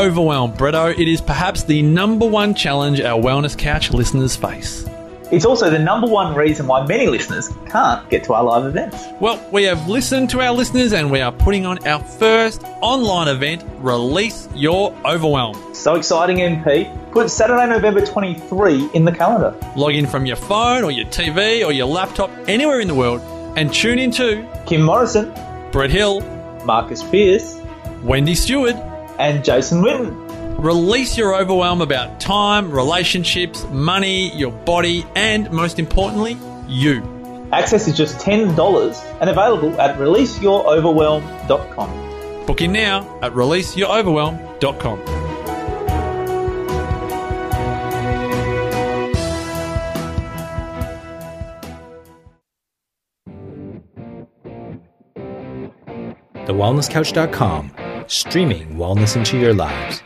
overwhelm, Bretto. It is perhaps the number one challenge our Wellness Couch listeners face. It's also the number one reason why many listeners can't get to our live events. Well, we have listened to our listeners and we are putting on our first online event, Release Your Overwhelm. So exciting, MP. Put Saturday, November 23 in the calendar. Log in from your phone or your TV or your laptop anywhere in the world and tune in to Kim Morrison, Brett Hill, Marcus Pierce, Wendy Stewart, and Jason Witten. Release your overwhelm about time, relationships, money, your body, and most importantly, you. Access is just $10 and available at releaseyouroverwhelm.com. Book in now at releaseyouroverwhelm.com. TheWellnessCouch.com, streaming wellness into your lives.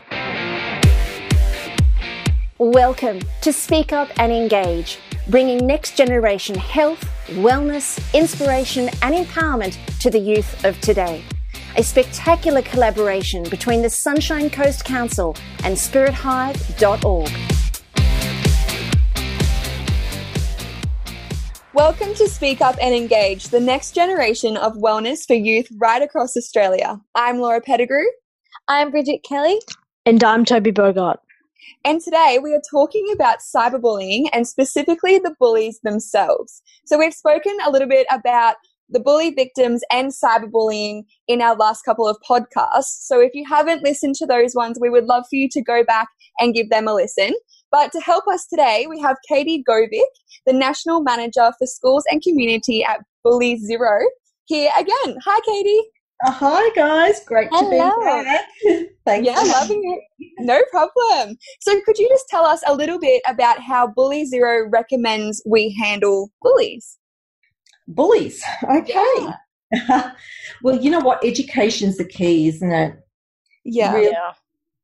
Welcome to Speak Up and Engage, bringing next generation health, wellness, inspiration, and empowerment to the youth of today. A spectacular collaboration between the Sunshine Coast Council and SpiritHive.org. Welcome to Speak Up and Engage, the next generation of wellness for youth right across Australia. I'm Laura Pettigrew. I'm Bridget Kelly. And I'm Toby Bogart. And today we are talking about cyberbullying and specifically the bullies themselves. So we've spoken a little bit about the bully victims and cyberbullying in our last couple of podcasts. So if you haven't listened to those ones, we would love for you to go back and give them a listen. But to help us today, we have Katie Govic, the National Manager for Schools and Community at Bully Zero, here again. Hi, Katie. Uh, hi guys, great Hello. to be here. Thank Yeah, you. loving it. No problem. So, could you just tell us a little bit about how Bully Zero recommends we handle bullies? Bullies. Okay. well, you know what? Education's the key, isn't it? Yeah. Real-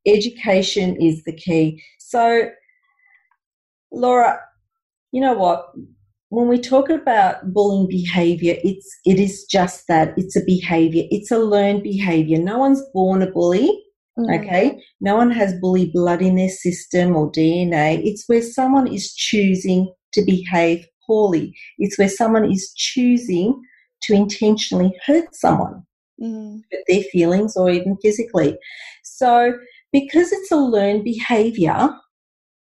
Education is the key. So, Laura, you know what? When we talk about bullying behavior, it's it is just that. It's a behavior. It's a learned behavior. No one's born a bully. Mm. Okay. No one has bully blood in their system or DNA. It's where someone is choosing to behave poorly. It's where someone is choosing to intentionally hurt someone, Mm. hurt their feelings or even physically. So, because it's a learned behavior,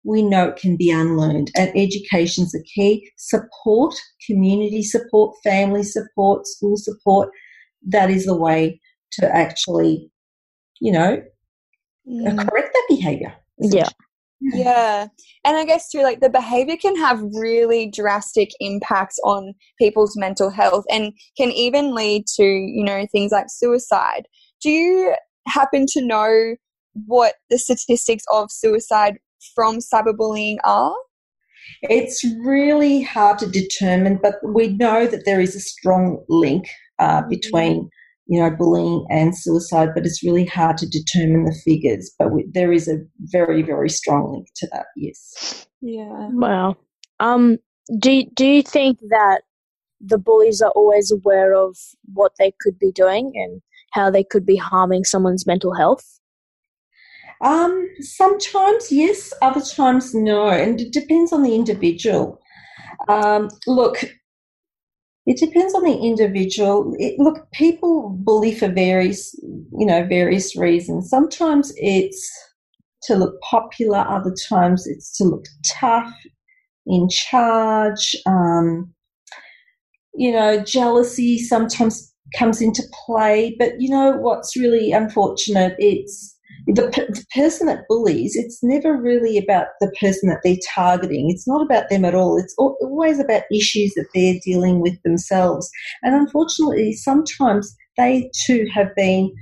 we know it can be unlearned. And education's the key. Support, community support, family support, school support. That is the way to actually, you know, Mm. correct that behavior. Yeah. Yeah. And I guess too, like the behavior can have really drastic impacts on people's mental health and can even lead to, you know, things like suicide. Do you happen to know what the statistics of suicide from cyberbullying are? It's really hard to determine, but we know that there is a strong link uh, between, you know, bullying and suicide. But it's really hard to determine the figures. But we, there is a very, very strong link to that. Yes. Yeah. Wow. Um, do do you think that the bullies are always aware of what they could be doing and how they could be harming someone's mental health? Um, sometimes yes, other times no, and it depends on the individual. Um, look, it depends on the individual. It, look, people bully for various, you know, various reasons. Sometimes it's to look popular. Other times it's to look tough, in charge. Um, you know, jealousy sometimes comes into play. But you know what's really unfortunate? It's the, p- the person that bullies, it's never really about the person that they're targeting. It's not about them at all. It's al- always about issues that they're dealing with themselves. And unfortunately, sometimes they too have been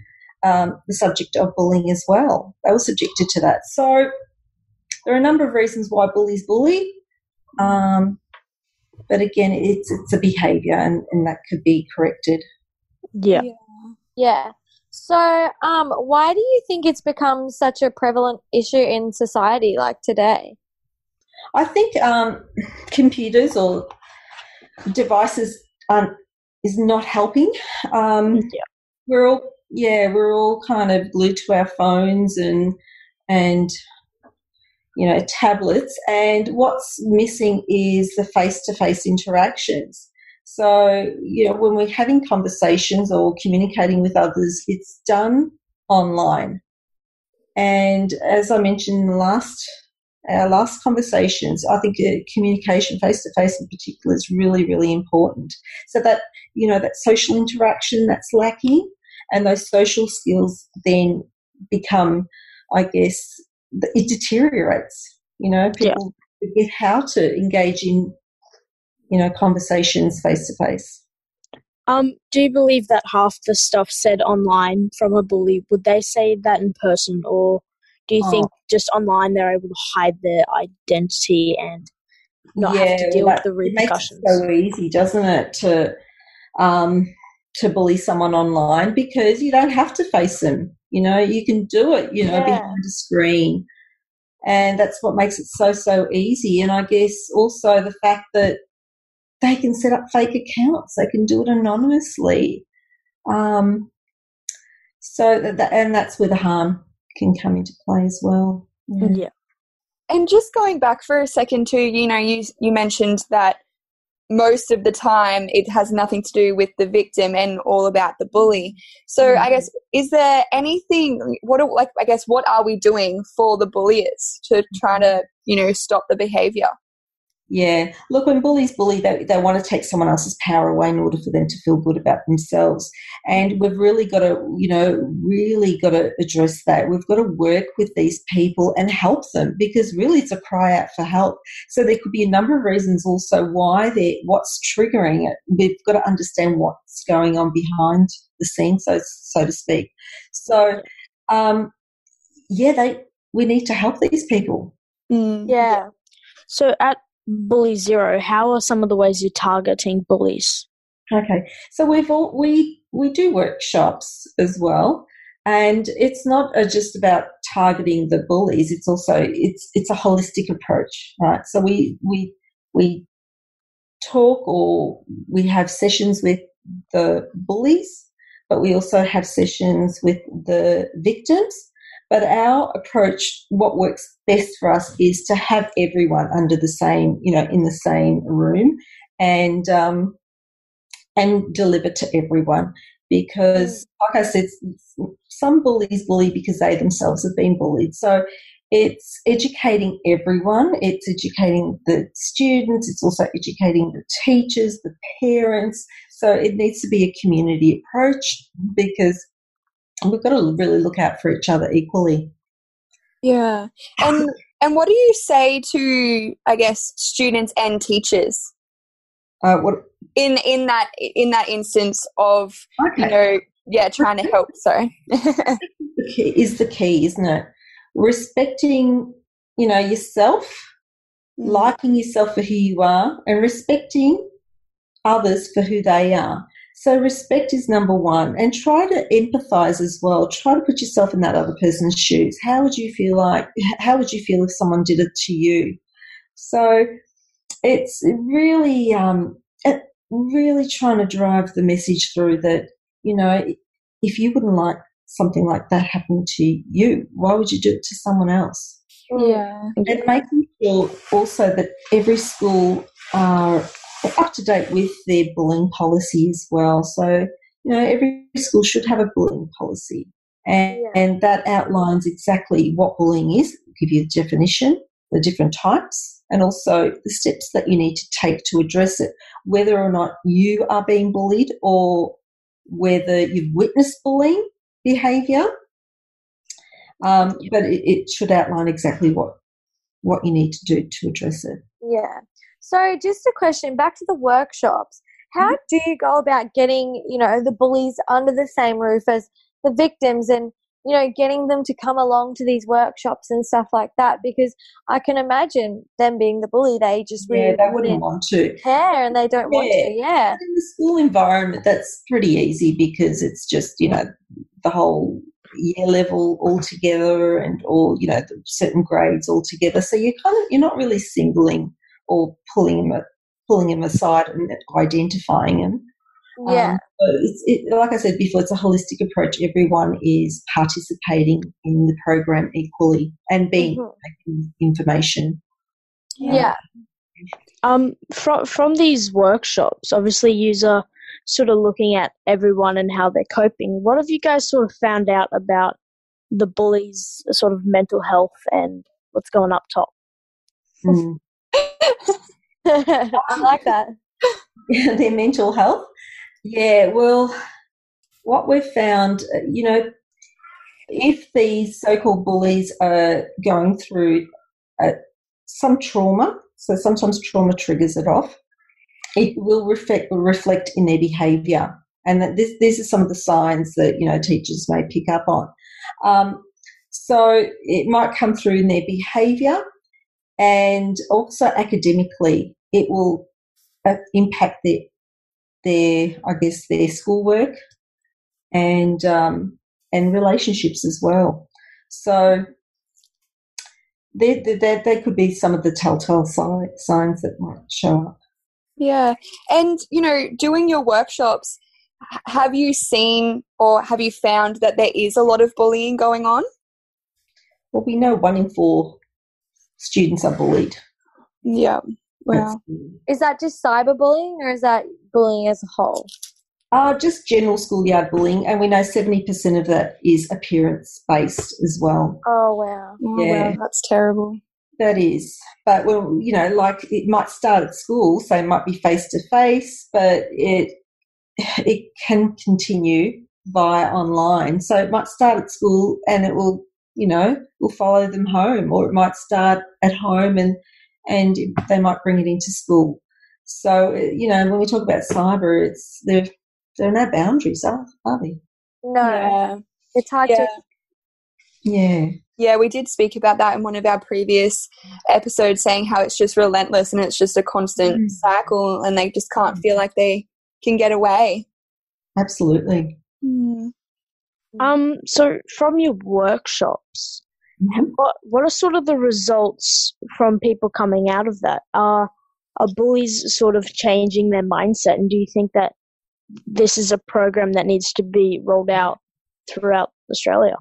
um, the subject of bullying as well. They were subjected to that. So there are a number of reasons why bullies bully. Um, but again, it's it's a behaviour, and, and that could be corrected. Yeah. Yeah. So, um, why do you think it's become such a prevalent issue in society like today? I think um, computers or devices aren't, is not helping. Um, Yeah. We're all yeah, we're all kind of glued to our phones and and you know tablets, and what's missing is the face-to-face interactions. So you know, when we're having conversations or communicating with others, it's done online. And as I mentioned in the last our last conversations, I think uh, communication face to face in particular is really, really important. So that, you know, that social interaction that's lacking and those social skills then become, I guess, it deteriorates. You know, people yeah. forget how to engage in, you know, conversations face to face. Um, do you believe that half the stuff said online from a bully would they say that in person, or do you oh. think just online they're able to hide their identity and not yeah, have to deal well, with the repercussions? It makes it so easy, doesn't it, to um, to bully someone online because you don't have to face them. You know, you can do it. You know, yeah. behind a screen, and that's what makes it so so easy. And I guess also the fact that they can set up fake accounts. They can do it anonymously. Um, so that, and that's where the harm can come into play as well. Yeah. yeah. And just going back for a second too, you know, you you mentioned that most of the time it has nothing to do with the victim and all about the bully. So mm-hmm. I guess is there anything what like I guess what are we doing for the bullies to try to, you know, stop the behavior? Yeah. Look, when bullies bully, they, they want to take someone else's power away in order for them to feel good about themselves. And we've really got to, you know, really got to address that. We've got to work with these people and help them because really it's a cry out for help. So there could be a number of reasons also why they're, what's triggering it. We've got to understand what's going on behind the scenes, so, so to speak. So, um, yeah, they, we need to help these people. Mm. Yeah. So at Bully Zero, how are some of the ways you're targeting bullies? Okay, so we've all, we we do workshops as well, and it's not just about targeting the bullies. It's also it's it's a holistic approach, right? So we we we talk or we have sessions with the bullies, but we also have sessions with the victims but our approach, what works best for us is to have everyone under the same, you know, in the same room and, um, and deliver to everyone. Because, like I said, some bullies bully because they themselves have been bullied. So it's educating everyone. It's educating the students. It's also educating the teachers, the parents. So it needs to be a community approach because we've got to really look out for each other equally. Yeah. And and what do you say to I guess students and teachers? Uh, what in in that in that instance of okay. you know yeah trying to help so is the key isn't it respecting you know yourself mm. liking yourself for who you are and respecting others for who they are so respect is number one and try to empathize as well. Try to put yourself in that other person's shoes. How would you feel like, how would you feel if someone did it to you? So it's really, um, really trying to drive the message through that, you know, if you wouldn't like something like that happening to you, why would you do it to someone else? Yeah. And making sure also that every school are up to date with their bullying policy as well. So, you know, every school should have a bullying policy. And, yeah. and that outlines exactly what bullying is, give you the definition, the different types, and also the steps that you need to take to address it, whether or not you are being bullied or whether you've witnessed bullying behaviour. Um, but it, it should outline exactly what what you need to do to address it. Yeah. So, just a question back to the workshops. How mm-hmm. do you go about getting, you know, the bullies under the same roof as the victims and, you know, getting them to come along to these workshops and stuff like that? Because I can imagine them being the bully, they just really yeah, they wouldn't want to care and they don't yeah. want to. Yeah. But in the school environment, that's pretty easy because it's just, you know, the whole year level all together and all, you know, certain grades all together. So you kind of, you're not really singling or pulling him pulling him aside and identifying him. Yeah. Um, so it's, it, like I said before, it's a holistic approach. Everyone is participating in the program equally and being Mhm. taking information. yeah. Um, from from these workshops, obviously, you are sort of looking at everyone and how they're coping. What have you guys sort of found out about the bullies' sort of mental health and what's going up top? Mm. I like that. their mental health. Yeah, well, what we've found, uh, you know, if these so called bullies are going through uh, some trauma, so sometimes trauma triggers it off, it will reflect, reflect in their behaviour. And that this, these are some of the signs that, you know, teachers may pick up on. Um, so it might come through in their behaviour and also academically, it will uh, impact their their I guess their schoolwork and um, and relationships as well. So they, there, there could be some of the telltale si- signs that might show up. Yeah. And, you know, doing your workshops, have you seen or have you found that there is a lot of bullying going on? Well, we know one in four students are bullied. Yeah. Wow. Is that just cyberbullying or is that bullying as a whole? Uh, just general schoolyard bullying, and we know 70% of that is appearance based as well. Oh, wow. Oh, Yeah. wow, that's terrible. That is, but well, you know, like it might start at school, so it might be face to face, but it it can continue via online. So it might start at school, and it will, you know, will follow them home, or it might start at home, and and they might bring it into school. So you know, when we talk about cyber, it's there. There are no boundaries, are, are there? No, Yeah. it's hard Yeah. to. Yeah. Yeah, we did speak about that in one of our previous episodes, saying how it's just relentless and it's just a constant Mm. cycle, and they just can't feel like they can get away. Absolutely. Mm. Um, so from your workshops, Mhm. what what are sort of the results from people coming out of that? Are are bullies sort of changing their mindset, and do you think that this is a program that needs to be rolled out throughout Australia?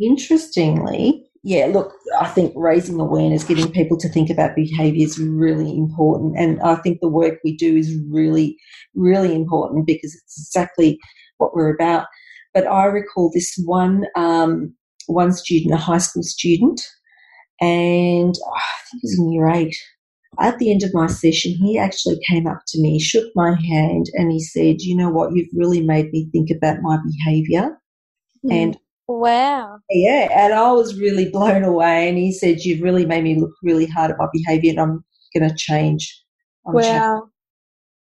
Interestingly, yeah, look, I think raising awareness, getting people to think about behaviour is really important. And I think the work we do is really, really important because it's exactly what we're about. But I recall this one, um, one student, a high school student, and oh, I think it was in year eight. At the end of my session, he actually came up to me, shook my hand, and he said, You know what? You've really made me think about my behaviour. And Wow. yeah, and I was really blown away. And he said, "You've really made me look really hard at my behaviour, and I'm going to change." I'm. Wow. I'm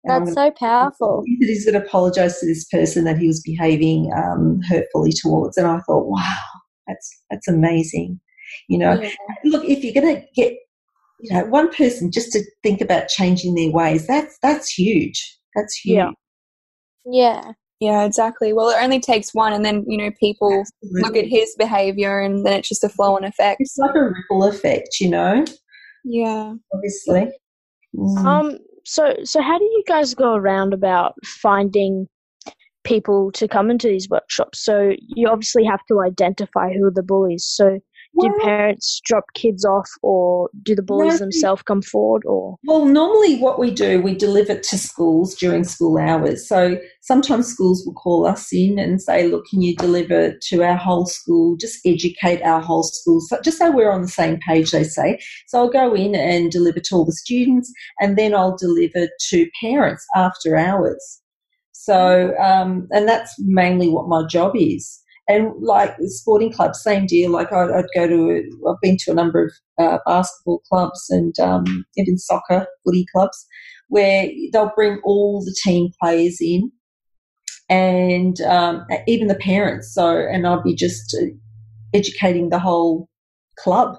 That's so powerful. He said he's going to apologise to this person that he was behaving um, hurtfully towards, and I thought, "Wow, that's that's amazing." You know, Yeah. look, if you're going to get, you know, one person just to think about changing their ways, that's that's huge. That's huge. Yeah. Yeah. Yeah, exactly. Well, it only takes one, and then, you know, people Absolutely. look at his behavior, and then it's just a flow on effect. It's like a ripple effect, you know. Yeah. Obviously. Mm. Um, so so how do you guys go around about finding people to come into these workshops? So you obviously have to identify who are the bullies. So do parents drop kids off, or do the bullies No, themselves come forward, or Well, normally what we do, we deliver to schools during school hours. So sometimes schools will call us in and say, look, can you deliver to our whole school? Just educate our whole school. So just so we're on the same page, they say. So I'll go in and deliver to all the students and then I'll deliver to parents after hours. So, um, and that's mainly what my job is. And like the sporting clubs, same deal. Like I'd, I'd go to, a, I've been to a number of uh, basketball clubs and um, even soccer, footy clubs, where they'll bring all the team players in and um, even the parents. So, and I'll be just uh, educating the whole club,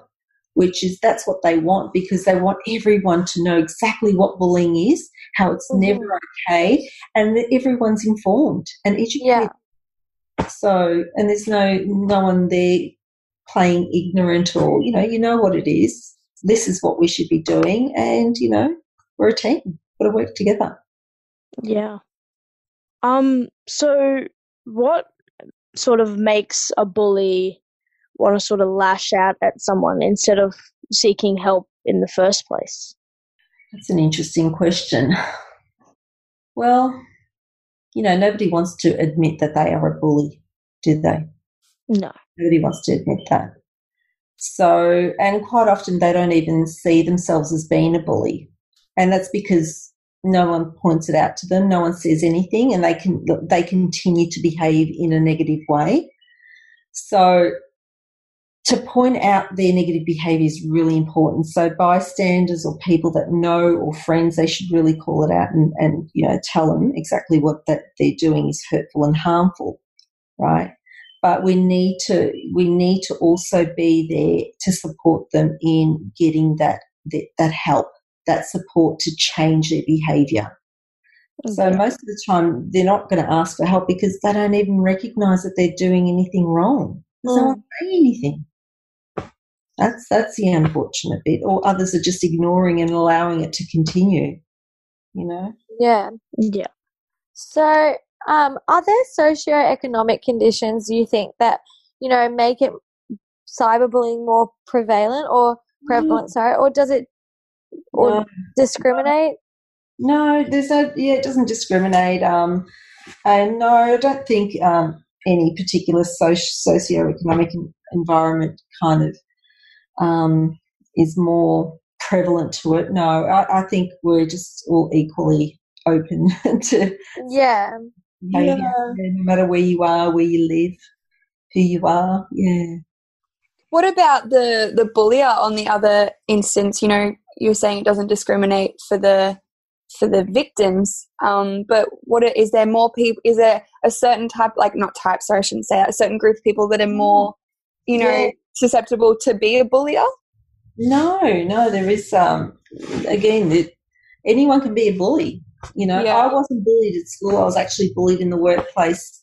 which is that's what they want because they want everyone to know exactly what bullying is, how it's Mhm. never okay, and that everyone's informed and educated. Yeah. So, and there's no no one there playing ignorant or you know you know what it is. This is what we should be doing, and you know we're a team. Got to work together. yeah? Um, so what sort of makes a bully want to sort of lash out at someone instead of seeking help in the first place? That's an interesting question. Well, you know, nobody wants to admit that they are a bully, do they? No. Nobody wants to admit that. So, and quite often they don't even see themselves as being a bully. And that's because no one points it out to them, no one says anything, and they can they continue to behave in a negative way. So to point out their negative behaviour is really important. So bystanders or people that know or friends, they should really call it out and, and you know tell them exactly what that they're doing is hurtful and harmful, right? But we need to we need to also be there to support them in getting that that, that help, that support to change their behaviour. So most of the time, they're not going to ask for help because they don't even recognise that they're doing anything wrong. Mm. No one saying anything. That's that's the unfortunate bit. Or others are just ignoring and allowing it to continue. You know? Yeah. Yeah. So, um, are there socio-economic conditions you think that you know make it cyberbullying more prevalent or prevalent? Mm. Sorry, or does it or no. discriminate? No, there's a yeah. It doesn't discriminate. Um, and no, I don't think um, any particular socio socioeconomic environment kind of um, is more prevalent to it. No, I, I, think we're just all equally open to yeah. yeah. no matter where you are, where you live, who you are. Yeah. What about the the bullier on the other instance? You know, you're saying it doesn't discriminate for the for the victims, um, but what are, is there more people? Is there a certain type, like not type? Sorry, I shouldn't say that. A certain group of people that are more, you know, yeah susceptible to be a bullier? No, no, there is. Um, again, it, anyone can be a bully. You know, yeah. I wasn't bullied at school. I was actually bullied in the workplace.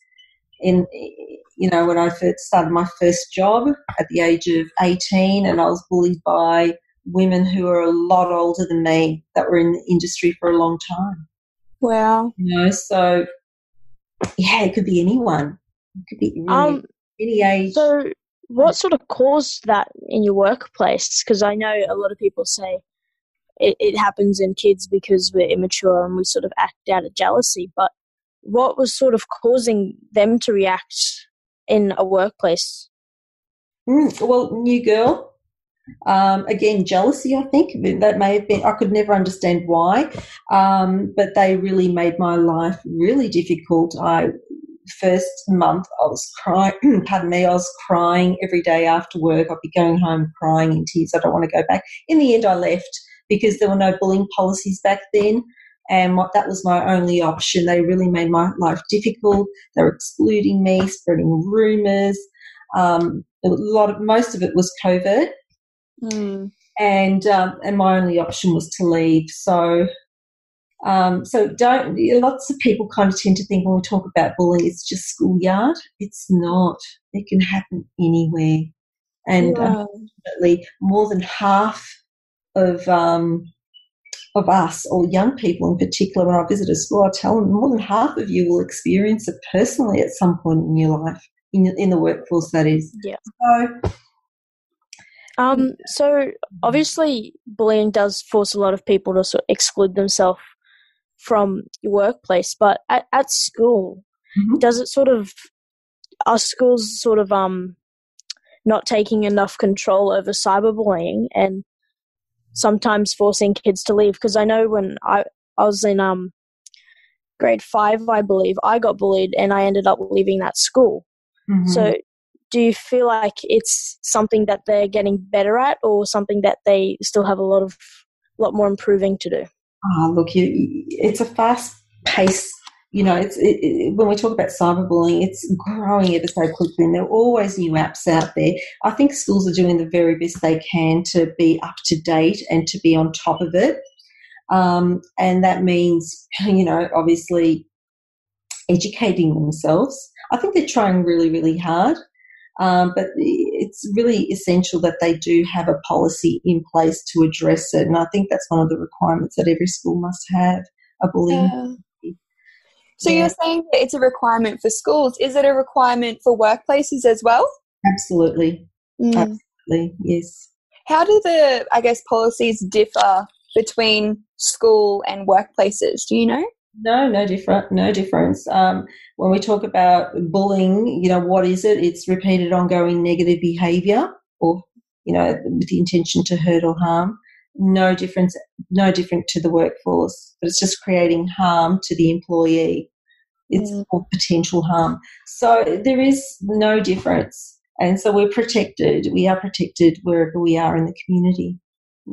In you know, when I first started my first job at the age of eighteen, and I was bullied by women who are a lot older than me that were in the industry for a long time. Wow. You know, so yeah, it could be anyone. It could be really um, any age. So what sort of caused that in your workplace? Because I know a lot of people say it, it happens in kids because we're immature and we sort of act out of jealousy. But what was sort of causing them to react in a workplace? Mm, well, new girl. Um, again, jealousy, I think. That may have been, I could never understand why, um, but they really made my life really difficult. I first month, I was crying, pardon me, I was crying every day after work. I'd be going home crying in tears. I don't want to go back. In the end, I left because there were no bullying policies back then. And what, that was my only option. They really made my life difficult. They were excluding me, spreading rumours. Um, a lot of, most of it was covert. Mm. And, um, and my only option was to leave. So um, so don't. Lots of people kind of tend to think when we talk about bullying, it's just schoolyard. It's not. It can happen anywhere, and yeah. unfortunately, more than half of um, of us or young people in particular, when I visit a school, I tell them more than half of you will experience it personally at some point in your life, in in the workforce. That is. Yeah. So. Um, so obviously, bullying does force a lot of people to sort of exclude themselves from your workplace, but at, at school, mm-hmm. does it sort of are schools sort of um not taking enough control over cyberbullying and sometimes forcing kids to leave? Because I know when I I was in um grade five, I believe, I got bullied and I ended up leaving that school. Mm-hmm. So do you feel like it's something that they're getting better at or something that they still have a lot of lot more improving to do? Oh, look, you, it's a fast pace. You know, it's it, it, when we talk about cyberbullying, it's growing ever so quickly, and there are always new apps out there. I think schools are doing the very best they can to be up to date and to be on top of it. Um, and that means, you know, obviously educating themselves. I think they're trying really, really hard. Um, but it's really essential that they do have a policy in place to address it. And I think that's one of the requirements that every school must have a bullying. Yeah. So Yeah. you're saying that it's a requirement for schools. Is it a requirement for workplaces as well? Absolutely, Mm. absolutely, yes. How do the, I guess, policies differ between school and workplaces? Do you know? No, no different, no difference. Um, when we talk about bullying, you know, what is it? It's repeated, ongoing negative behaviour, or you know, with the intention to hurt or harm. No difference, no different to the workforce. But it's just creating harm to the employee. It's Mm. or potential harm. So there is no difference, and so we're protected. We are protected wherever we are in the community.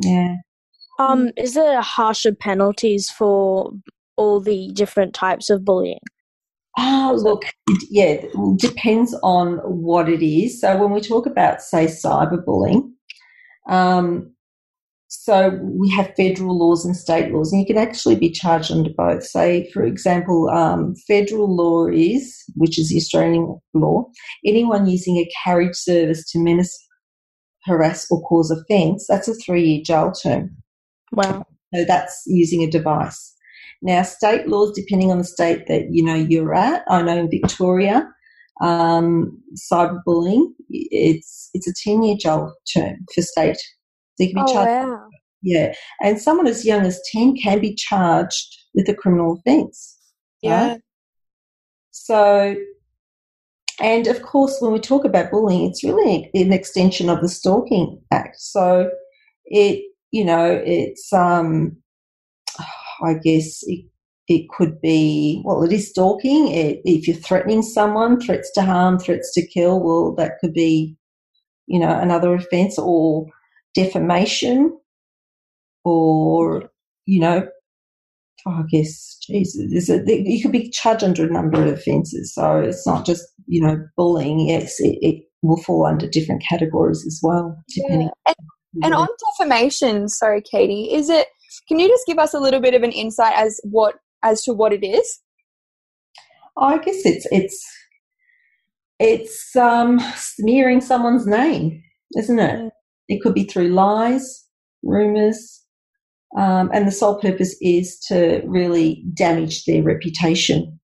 Yeah. Um, is there harsher penalties for all the different types of bullying? Ah, look, yeah, it depends on what it is. So when we talk about, say, cyberbullying, um, so we have federal laws and state laws, and you can actually be charged under both. Say, for example, um, federal law is, which is the Australian law, anyone using a carriage service to menace, harass, or cause offence, that's a three-year jail term. Wow. So that's using a device. Now, state laws, depending on the state that you know you're at, I know in Victoria, um, cyberbullying, it's it's a ten year jail term for state. Can be Oh, charged, wow. yeah, and someone as young as ten can be charged with a criminal offence. right? So, and of course, when we talk about bullying, it's really an extension of the Stalking Act. So, it you know it's um, I guess it, it could be well, it is stalking. It, if you're threatening someone, threats to harm, threats to kill, well, that could be you know another offence or defamation or you know I guess, a, you could be charged under a number of offences. So it's not just, you know, bullying. Yes, it, it will fall under different categories as well, depending. And, and on defamation, sorry, Katie, is it? Can you just give us a little bit of an insight as what as to what it is? I guess it's it's it's um, smearing someone's name, isn't it? It could be through lies, rumours, um, and the sole purpose is to really damage their reputation.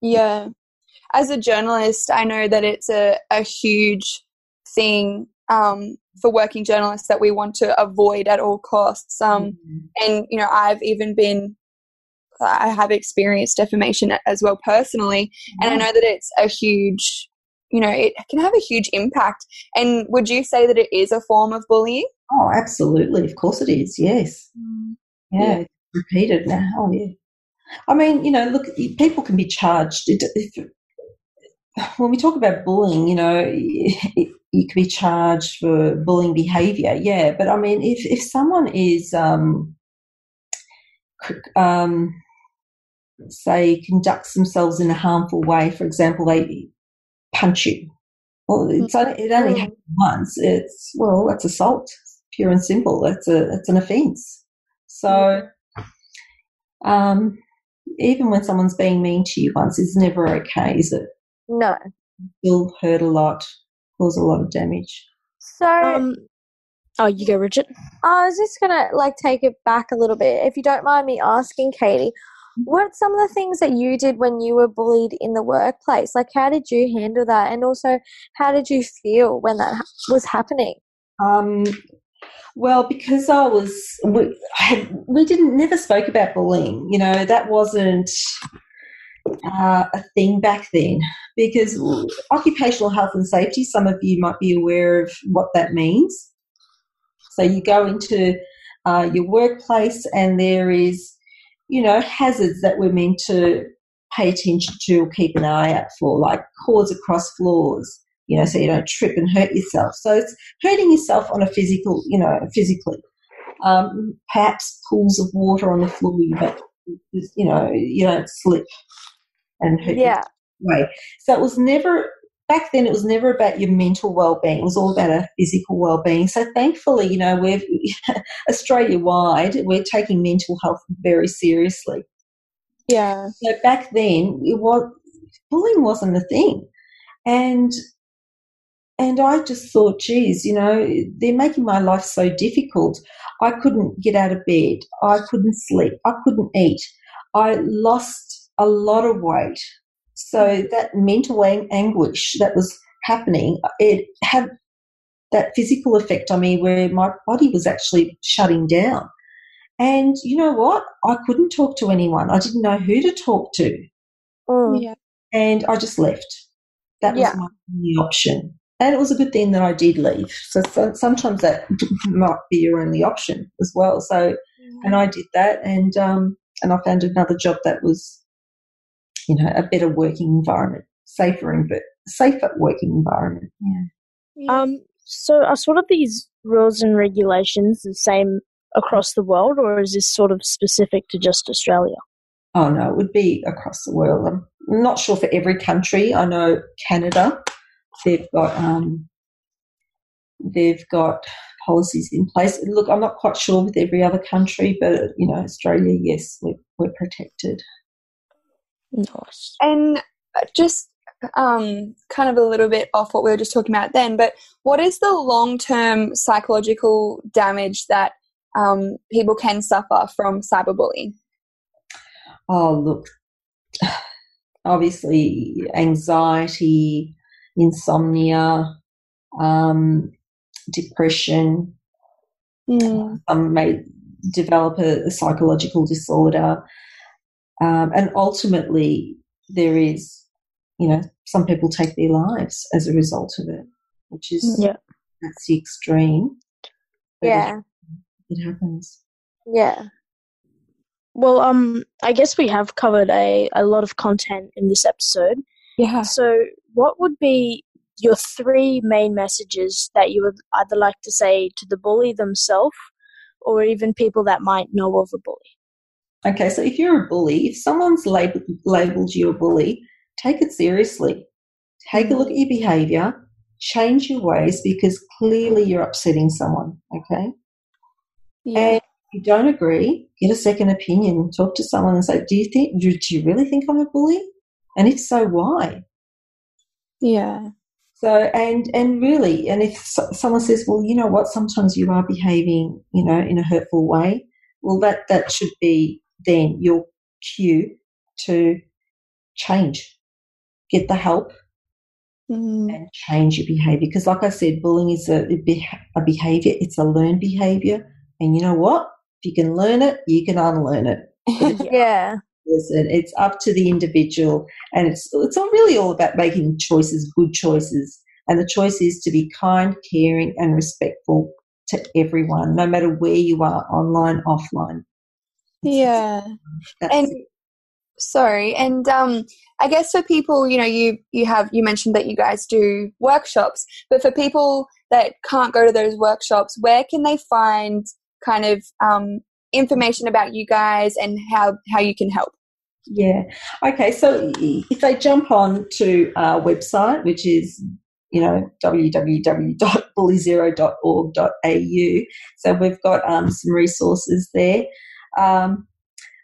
Yeah. As a journalist, I know that it's a, a huge thing um, for working journalists that we want to avoid at all costs. Um, and, you know, I've even been, I have experienced defamation as well personally. And I know that it's a huge, you know, it can have a huge impact. And would you say that it is a form of bullying? Oh, absolutely. Of course it is. Yes. Yeah. Yeah. Repeated now. Oh, yeah. I mean, you know, look, people can be charged. It, if, when we talk about bullying, you know, it, you could be charged for bullying behaviour. Yeah. But I mean, if, if someone is, um, um, say, conducts themselves in a harmful way, for example, they punch you. Well, it's only, it only happened once. It's well, that's assault, pure and simple. That's a that's an offence. So, um, even when someone's being mean to you once, it's never okay, is it? No. you'll hurt a lot, cause a lot of damage. So Um, oh, you go, Richard. I was just gonna like take it back a little bit, if you don't mind me asking, Katie. What some of the things that you did when you were bullied in the workplace? Like, how did you handle that? And also, how did you feel when that ha- was happening? Um, well, because I was, we, I had, we didn't never spoke about bullying. You know, that wasn't uh, a thing back then. Because occupational health and safety, some of you might be aware of what that means. So you go into uh, your workplace, and there is, you know, hazards that we're meant to pay attention to or keep an eye out for, like cords across floors. You know, so you don't trip and hurt yourself. So it's hurting yourself on a physical, you know, physically. Um, perhaps pools of water on the floor, but you know, you don't slip and hurt Yeah. Way. So it was never back then. It was never about your mental well-being. It was all about a physical well-being. So thankfully, you know, we're Australia wide, we're taking mental health very seriously. Yeah. So back then, it was bullying wasn't a thing, and and I just thought, geez, you know, they're making my life so difficult. I couldn't get out of bed. I couldn't sleep. I couldn't eat. I lost a lot of weight. So that mental ang- anguish that was happening, it had that physical effect on me where my body was actually shutting down. And you know what? I couldn't talk to anyone. I didn't know who to talk to. Mm. Yeah. And I just left. That was Yeah. my only option. And it was a good thing that I did leave. So, so sometimes that might be your only option as well. So, and I did that, and um, and I found another job that was, you know, a better working environment, safer, env- safer working environment. Yeah. Um, so are sort of these rules and regulations the same across the world, or is this sort of specific to just Australia? Oh no, it would be across the world. I'm not sure for every country. I know Canada, they've got um, they've got policies in place. Look, I'm not quite sure with every other country, but you know, Australia, yes, we're, we're protected. Nice. And uh, just um, kind of a little bit off what we were just talking about then, but what is the long term psychological damage that um, people can suffer from cyberbullying? Oh, look, obviously, anxiety, insomnia, um, depression. Mm. Some may develop a, a psychological disorder. Um, and ultimately, there is, you know, some people take their lives as a result of it, which is, Yeah. that's the extreme. But it- Yeah. It happens. Yeah. Well, um, I guess we have covered a, a lot of content in this episode. Yeah. So, what would be your three main messages that you would either like to say to the bully themselves or even people that might know of a bully? Okay, so if you're a bully, if someone's labeled, labeled you a bully, take it seriously. Take a look at your behavior, change your ways because clearly you're upsetting someone, okay? Yeah. And if you don't agree, get a second opinion. Talk to someone and say, do you think, do, do you really think I'm a bully? And if so, why? Yeah. So, and, and really, and if so, someone says, well, you know what, sometimes you are behaving, you know, in a hurtful way, well, that, that should be then your cue to change. Get the help Mm. and change your behavior. Because, like I said, bullying is a, a a behavior, it's a learned behavior. And you know what? If you can learn it, you can unlearn it. Yeah. Listen, it's up to the individual, and it's it's all really all about making choices, good choices, and the choice is to be kind, caring, and respectful to everyone, no matter where you are, online, offline. Yeah. That's and it. sorry and um i guess for people you know you you have you mentioned that you guys do workshops but for people that can't go to those workshops where can they find kind of um information about you guys and how how you can help Yeah. Okay. So if they jump on to our website, which is you know www.bullyzero.org.au, so we've got um, some resources there, um,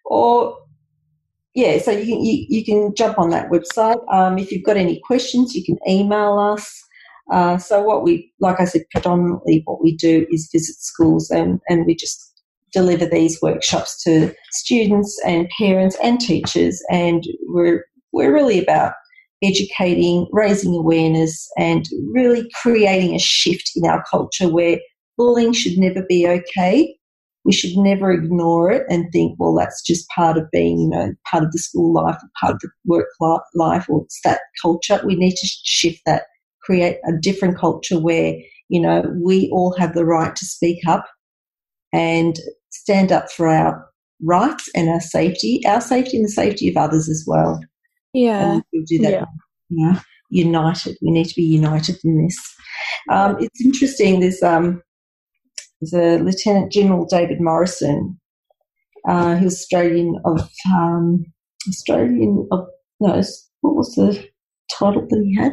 or yeah, so you can you, you can jump on that website. Um, if you've got any questions, you can email us. Uh, so what we, like I said, predominantly what we do is visit schools and, and we just deliver these workshops to students and parents and teachers and we're we're really about educating, raising awareness and really creating a shift in our culture where bullying should never be okay. We should never ignore it and think, well, that's just part of being, you know, part of the school life, or part of the work life, or it's that culture. We need to shift that, create a different culture where, you know, we all have the right to speak up and stand up for our rights and our safety, our safety and the safety of others as well. yeah we'll do that, Yeah. you know, united. We need to be united in this. Um, it's interesting. There's um, there's a Lieutenant General David Morrison. Uh, he was Australian of um, Australian of no, what was the title that he had?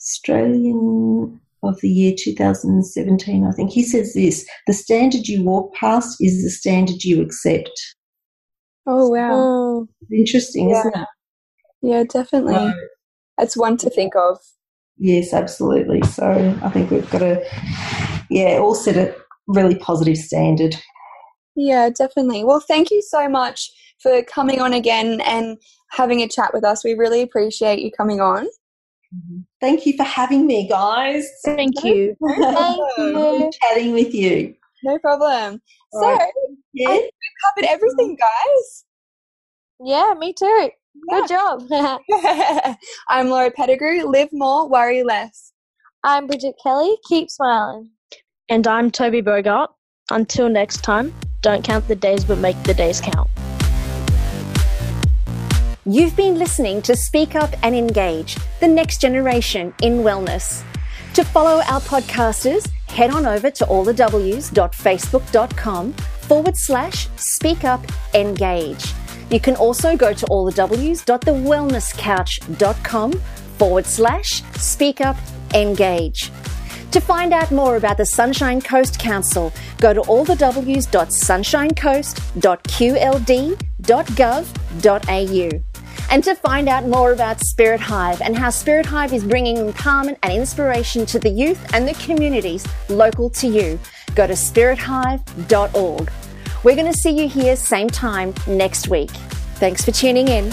Australian of the year 2017, I think. He says this: the standard you walk past is the standard you accept. oh wow Mm. Interesting, Yeah. isn't it? yeah definitely So, that's one to think of Yes, absolutely. So I think we've got to, yeah, all set a really positive standard. Yeah, definitely. Well, thank you so much for coming on again and having a chat with us. We really appreciate you coming on. Mm-hmm. Thank you for having me, guys. Thank you. Thank you. Chatting with you. No problem. All so, right. I Yeah. think we've covered everything, guys. Yeah, me too. Good job. I'm Laura Pettigrew. Live more, worry less. I'm Bridget Kelly. Keep smiling. And I'm Toby Bogart. Until next time, don't count the days but make the days count. You've been listening to Speak Up and Engage, the next generation in wellness. To follow our podcasters, head on over to www.facebook.com forward slash speak up engage. You can also go to www.thewellnesscouch.com forward slash speak up engage. To find out more about the Sunshine Coast Council, go to www.sunshinecoast.qld.gov.au. And to find out more about Spirit Hive and how Spirit Hive is bringing empowerment and inspiration to the youth and the communities local to you, go to spirithive.org. We're going to see you here same time next week. Thanks for tuning in.